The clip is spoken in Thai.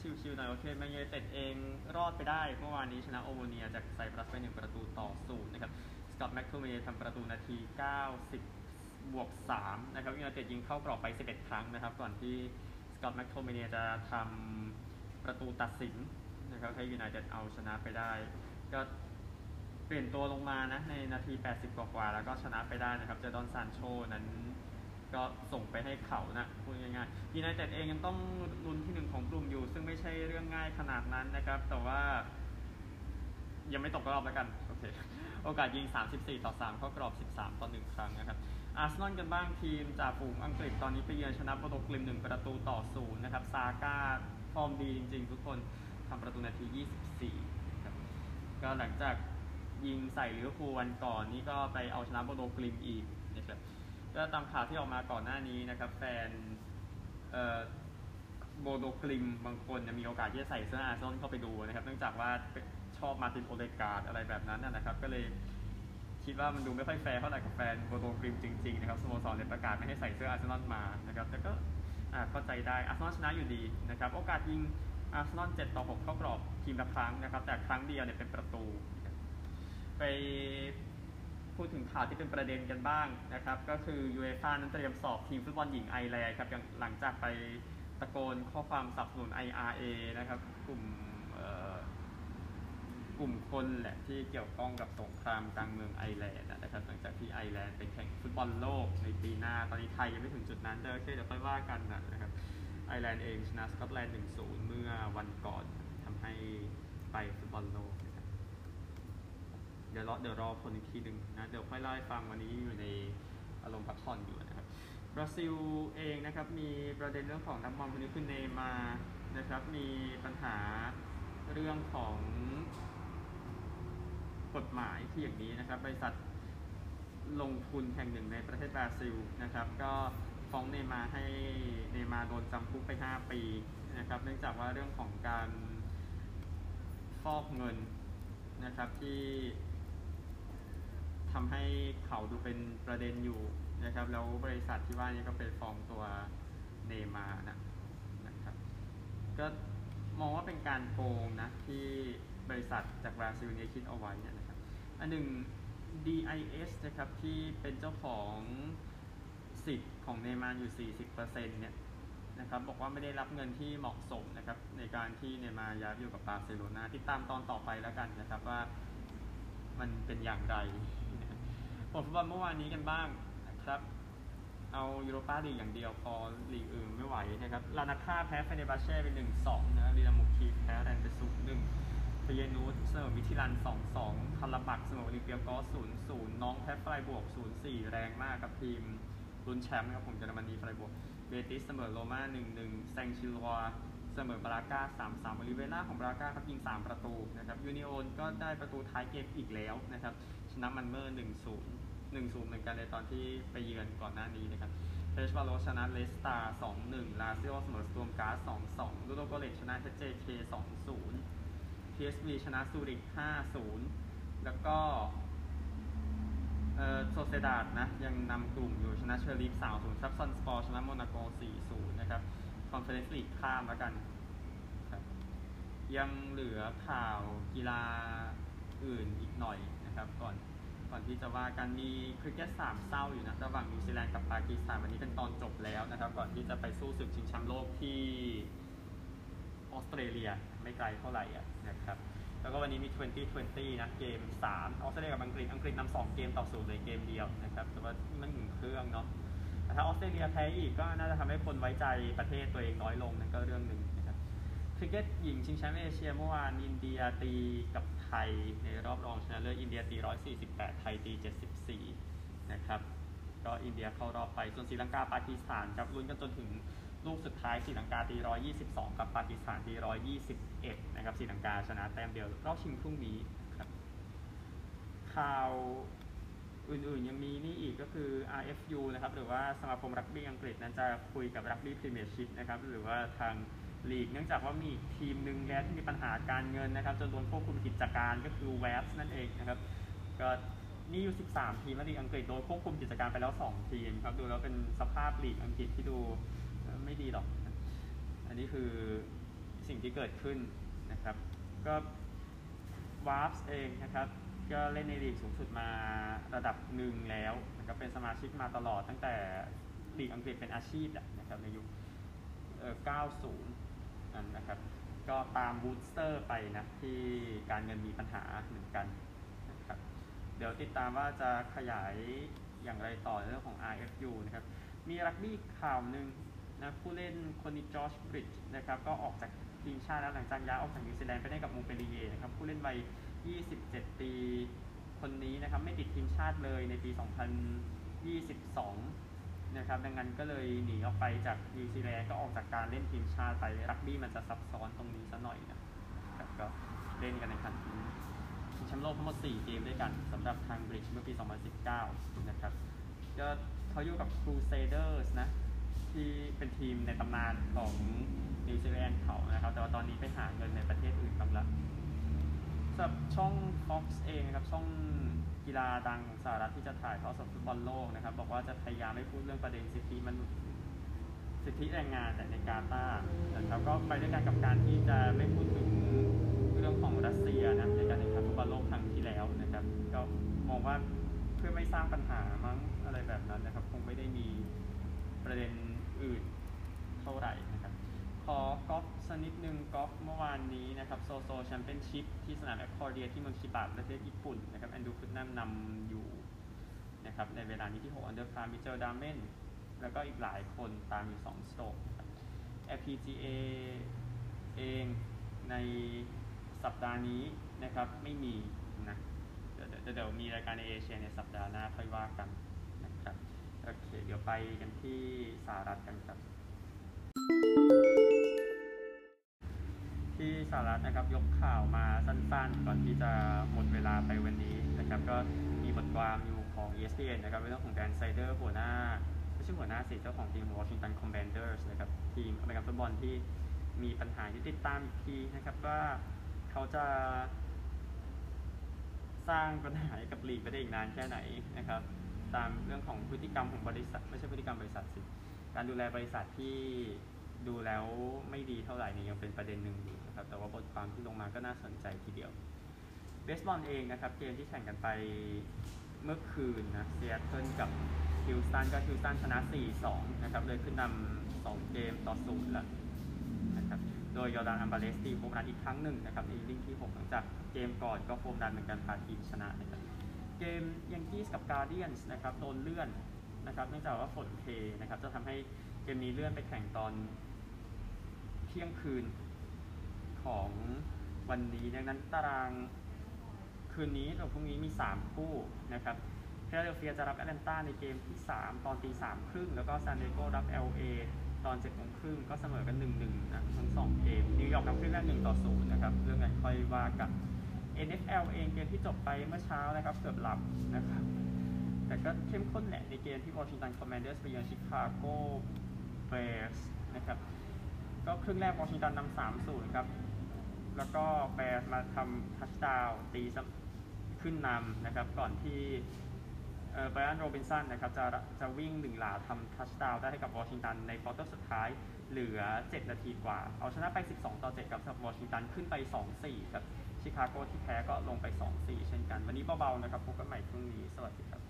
ชิวๆหน่อยโอเคแมนยูเต็ดเองรอดไปได้เมื่อวานนี้ชนะโอโมเนียจากไซปรัสไปหนึ่งประตูต่อศูนย์นะครับสกอตแม็กโทเมทำประตูนาที 90 บวก 3 นะครับยูไนเต็ดยิงเข้ากรอบไป 11 ครั้งนะครับ ก่อนที่สกอตแม็กโทเมเนี่ยจะทำประตูตัดสินนะครับให้ยูไนเต็ดเอาชนะไปได้ ก็เปลี่ยนตัวลงมานะในนาที 80 กว่าๆแล้วก็ชนะไปได้นะครับเจอดอนซานโชนั้น ก็ส่งไปให้เขานะพูดง่ายๆยูไนเต็ดเองยังต้องลุ้นที่หนึ่งของกลุ่มอยู่ ซึ่งไม่ใช่เรื่องง่ายขนาดนั้นนะครับ แต่ว่ายังไม่ตกรอบแล้วกันโอเคโอกาสยิง 34 ต่อ 3 เข้ากรอบ 13 ต่อ 1 ครั้งนะครับอาร์เซนอลกันบ้างทีมจากฝั่งอังกฤษตอนนี้ไปเยือนชนะโบโดกลิมท์1ประตูต่อ0นะครับซาก้าฟอร์มดีจริง ๆ ทุกคนทำประตูนาที 24ครับก็หลังจากยิงใส่ลิเวอร์พูลวันก่อนนี่ก็ไปเอาชนะโบโดกลิมท์อีก ก็ตามข่าวที่ออกมาก่อนหน้านี้นะครับแฟนเอ่อโบโดกลิมท์บางคนมีโอกาสที่จะใส่เสื้ออาร์เซนอลเข้าไปดูนะครับเนื่องจากว่าชอบมาร์ตินโอเดการ์ดอะไรแบบนั้นนะครับ ก็เลยคิดว่ามันดูไม่ค่อยแฟร์เท่าไหร่กับแฟนโบโดกลิมท์จริงๆนะครับสโมสรเลยประกาศไม่ให้ใส่เสื้ออาร์เซนอลมานะครับแต่ก็เข้าใจได้อาร์เซนอลชนะอยู่ดีนะครับโอกาสยิงอาร์เซนอล7ต่อ6เข้ากรอบทีมละครั้งนะครับแต่ครั้งเดียวเนี่ยเป็นประตู ไป พูดถึงข่าวที่เป็นประเด็นกันบ้างนะครับ ก็คือยูเอฟ่านั้นเตรียมสอบทีมฟุตบอลหญิงไอร์แลนด์ครับหลังจากไปตะโกนข้อความสนับสนุน IRA นะครับ กลุ่มกลุ่มคนแหละที่เกี่ยวข้องกับสงครามกลางเมืองไอร์แลนด์นะครับหลังจากที่ไอร์แลนด์ไปแข่งฟุตบอลโลกในปีหน้า ตอนนี้ไทยยังไม่ถึงจุดนั้นเดี๋ยวเดี๋ยวค่อยว่ากันนะครับไอร์แลนด์เองชนะสกอตแลนด์1-0 เมื่อวันก่อนทำให้ไปฟุตบอลโลก เดี๋ยวรอเดี๋ยวรอผลอีกทีหนึ่งนะ เดี๋ยวค่อยเล่าให้ฟังวันนี้อยู่ในอารมณ์พักผ่อนอยู่นะครับ บราซิลเองนะครับ มีประเด็นเรื่องของนักบอลคนนี้คือเนมานะครับ มีปัญหาเรื่องของกฎหมายที่อย่างนี้นะครับ บริษัทลงทุนแห่งหนึ่งในประเทศบราซิลนะครับ ก็ฟ้องเนมาให้เนมาโดนจำคุกไป 5 ปีนะครับ เนื่องจากว่าเรื่องของการฟอกเงินนะครับที่ ทำให้เขาดูเป็นประเด็นอยู่นะครับ แล้วบริษัทที่ว่านี้ก็เป็นฟองตัวเนมานะนะครับ ก็มองว่าเป็นการโกงนะที่บริษัทจากบราซิลนี้คิดเอาไว้นะครับ อันหนึ่ง DIS นะครับที่เป็นเจ้าของสิทธิ์ของเนย์มาร์อยู่ 40%เนี่ยนะครับบอกว่าไม่ได้รับเงินที่เหมาะสมนะครับในการที่เนย์มาร์ย้ายอยู่กับบาร์เซโลนาติดตามตอนต่อไปแล้วกันนะครับว่ามันเป็นอย่างไร ผลฟุตบอลเมื่อวานนี้กันบ้างนะครับ เอายูโรปาลีกอย่างเดียวพอลีกอื่นไม่ไหวนะครับลาร์นาก้าแพ้เฟเนบาเช่เป็น1-2นะดินาโมเคียฟแพ้แรนส์เป็นศูนย์หนึ่งเฟเยนูร์ดเสมอมิดทิลแลนด์2-2คาราบักเสมอโอลิมเปียกอส0-0น็องต์แพ้ไฟรบวร์ก0-4แรงมากกับทีมรุนแชมป์นะครับผมเยอรมนีไฟรบวร์กเบติสเสมอโรม่า1-1แซงชิลลัวส์ เสมอบราก้า3-3บริเวณหน้าของบราก้าครับยิง 3 ประตูนะครับยูนิโอนก็ได้ประตูท้ายเกมอีกแล้วนะครับชนะมันเมอร์1-0 1-0เหมือนกันในตอนที่ไปเยือนก่อนหน้านี้นะครับเฟเรนซ์วารอสชนะเรดสตาร์2-1 ลาซิโอเสมอสตวร์มกราซ2-2ลูโดโกเรตส์ชนะเฮชเจเค2-0 PSV ชนะซูริก5-0 แล้วก็เอ่อโซเซดาดนะยังนำกลุ่มอยู่ชนะเชริฟฟ์3-0ทรับซอนสปอร์ชนะโมนาโก4-0 นะครับ คอนเฟอเรนซ์ลีกข้ามแล้วกันครับยังเหลือข่าวกีฬาอื่นอีกหน่อยนะครับ ก่อนก่อนที่จะว่ากันมีคริกเก็ตสามเส้าอยู่นะระหว่างนิวซีแลนด์กับปากีสถานวันนี้เป็นตอนจบแล้วนะครับ ก่อนที่จะไปสู้ศึกชิงแชมป์โลกที่ออสเตรเลียไม่ไกลเท่าไหร่นะครับแล้วก็วันนี้มี 2020 นะ เกม 3 ออสเตรเลียกับอังกฤษ อังกฤษนำ2เกมต่อศูนย์เลยเกมเดียวนะครับ แต่ว่ามันหนึ่งเครื่องเนาะ แต่ถ้าออสเตรเลียแพ้อีกก็น่าจะทำให้คนไว้ใจประเทศตัวเองน้อยลงนั่นก็เรื่องหนึ่งนะครับคริกเก็ตหญิงชิงแชมป์เอเชียเมื่อวานอินเดียตีกับไทยในรอบรองชนะเลิศอินเดียตี 148 ไทยตี 74 นะครับก็อินเดียเข้ารอบไปส่วนศรีลังกาปากีสถานครับลุ้นกันจนถึงลูกสุดท้ายศรีลังกาตี 122 กับปากีสถานตี 121 นะครับศรีลังกาชนะแต้มเดียวรอบชิงพรุ่งนี้ครับข่าว อื่นๆ ยังมีนี่อีกก็คือ RFU นะครับ หรือว่าสมาคมรักบี้อังกฤษนั้นจะคุยกับรักบี้พรีเมียร์ชิพนะครับ หรือว่าทางลีก เนื่องจากว่ามีทีมหนึ่งแล้ที่มีปัญหาการเงินนะครับ จนโดนควบคุมกิจการก็คือเวฟนั่นเองนะครับ ก็นี่อยู่ 13 ทีมลีกอังกฤษโดนควบคุมกิจการไปแล้ว 2 ทีมครับ ดูแล้วเป็นสภาพลีกอังกฤษที่ดูไม่ดีหรอก อันนี้คือสิ่งที่เกิดขึ้นนะครับ ก็วาร์ฟเองนะครับ ก็เล่นในลีกสูงสุดมาระดับหนึ่งแล้วนะครับเป็นสมาชิกมาตลอดตั้งแต่ลีกอังกฤษเป็นอาชีพนะครับในยุคเอ่อ90นั่นนะครับ ก็ตามบูสเตอร์ไปนะที่การเงินมีปัญหาเหมือนกันนะครับเดี๋ยวติดตามว่าจะขยายอย่างไรต่อเรื่องของ RFU นะครับ มีรักบี้ข่าวหนึ่งนะผู้เล่นคนนี้จอร์จบริดจ์นะครับก็ออกจากทีมชาติแล้วหลังจากย้ายออกจากนิวซีแลนด์ไปได้กับมงต์เปลลิเย่ร์นะครับผู้เล่นวัย 27 ปีคนนี้นะครับไม่ติดทีมชาติเลยในปี 2022 นะครับ ดังนั้นก็เลยหนีออกไปจากนิวซีแลนด์ก็ออกจากการเล่นทีมชาติไปรักบี้มันจะซับซ้อนตรงนี้ซะหน่อยนะครับก็เล่นกันในขันชิงแชมป์โลกทั้งหมด 4 เกมด้วยกันสำหรับทางบริดจ์เมื่อปี 2019 นะครับก็เขาอยู่กับ Crusaders นะ ที่เป็นทีมในตำนานของนิวซีแลนด์เขานะครับ แต่ว่าตอนนี้ไปหาเงินในประเทศอื่นบ้าง สำหรับช่อง Fox เองนะครับช่องกีฬาดังของสหรัฐที่จะถ่ายทอดสดฟุตบอลโลกนะครับ บอกว่าจะพยายามไม่พูดเรื่องประเด็นสิทธิมนุษย์สิทธิแรงงานแต่ในกาตาร์นะครับก็ไปด้วยกันกับการที่จะไม่พูดถึงเรื่องของรัสเซียนะในการแข่งขันฟุตบอลโลกครั้งที่แล้วนะครับ ก็มองว่าเพื่อไม่สร้างปัญหามั้งอะไรแบบนั้นนะครับ คงไม่ได้มีประเด็นเท่าไหร่นะครับ ขอกอล์ฟสักนิดนึงกอล์ฟเมื่อวาน นะครับโซโซแชมเปี้ยนชิพที่สนามแอคคอร์เดียที่เมืองชิบะประเทศญี่ปุ่นนะครับแอนดรูว์พุตนัมนำอยู่นะครับในเวลานี้ที่6อันเดอร์พาร์มิเจลดามเมนแล้วก็อีกหลายคนตามอยู่ 2 สโตรกนะครับ LPGA เองในสัปดาห์นี้นะครับไม่มีนะเดี๋ยวเดี๋ยวเดี๋ยวมีรายการในเอเชียในสัปดาห์หน้าค่อยว่ากันนะครับโอเคเดี๋ยวไปกันที่สหรัฐกันครับ นะครับยกข่าวมาสั้นๆ ก่อนที่จะหมดเวลาไปวันนี้นะครับก็มีบทความอยู่ของ ESPN นะครับเรื่องของแดนไซเดอร์หัวหน้าไม่ใช่หัวหน้าสิเจ้าของทีม Washington Commanders นะครับทีมอเมริกันฟุตบอลที่มีปัญหาที่ติดตามอีกทีนะครับว่าเขาจะสร้างปัญหาให้กับลีกไปได้อีกนานแค่ไหนนะครับตามเรื่องของพฤติกรรมของบริษัท ไม่ใช่พฤติกรรมบริษัทสิ การดูแลบริษัทที่ ดูแล้วไม่ดีเท่าไหร่เนี่ยยังเป็นประเด็นหนึ่งอยู่นะครับแต่ว่าบทความที่ลงมาก็น่าสนใจทีเดียวเบสบอลเองนะครับเกมที่แข่งกันไปเมื่อคืนนะซีแอตเทิลกับฮิวสตันก็ฮิวสตันชนะ 4-2 นะครับเลยขึ้นนำ2เกมต่อศูนย์แล้วนะครับโดยยอร์ดานอัลวาเรซตีโฮมรันอีกครั้งหนึ่งนะครับในอินนิ่งที่ 6 หลังจากเกมก่อนก็โฮมรันเหมือนกันพาทีมชนะนะครับเกมยังกี้กับการเดียนส์นะครับโดนเลื่อนนะครับเนื่องจากว่าฝนเทนะครับจะทำให้เกมนี้เลื่อนไปแข่งตอน เที่ยงคืนของวันนี้ ดังนั้นตารางคืนนี้หรือพรุ่งนี้มี 3 คู่นะครับฟิลาเดลเฟียจะรับแอตแลนตาในเกมที่ 3 ตอนตีสามครึ่ง แล้วก็ซานดิเอโกรับ LA ตอนเจ็ดโมงครึ่งก็เสมอกัน 1-1นะทั้ง 2 เกมนิวยอร์กนำครึ่งแรก1ต่อ0นะครับเรื่องนั้นค่อยว่ากัน NFL เองเกมที่จบไปเมื่อเช้านะครับเกือบหลับนะครับแต่ก็เข้มข้นแหละในเกมที่ Washington Commanders ไปเยือนชิคาโก Bears นะครับ ก็ครึ่งแรก Washington นำ3-0ครับ แล้วก็แบร์มาทำทัชดาวน์ตีขึ้นนำนะครับ ก่อนที่เออไบรอันโรบินสันนะครับจะจะวิ่งหนึ่งหลาทำทัชดาวน์ได้ให้กับวอชิงตันในควอเตอร์สุดท้ายเหลือ 7 นาทีกว่า เอาชนะไป 12 ต่อ 7 กับสำหรับวอชิงตันขึ้นไป 2-4 ครับ ชิคาโกที่แพ้ก็ลงไป 2-4 เช่นกัน วันนี้เบา ๆ นะครับพบกันใหม่พรุ่งนี้ สวัสดีครับ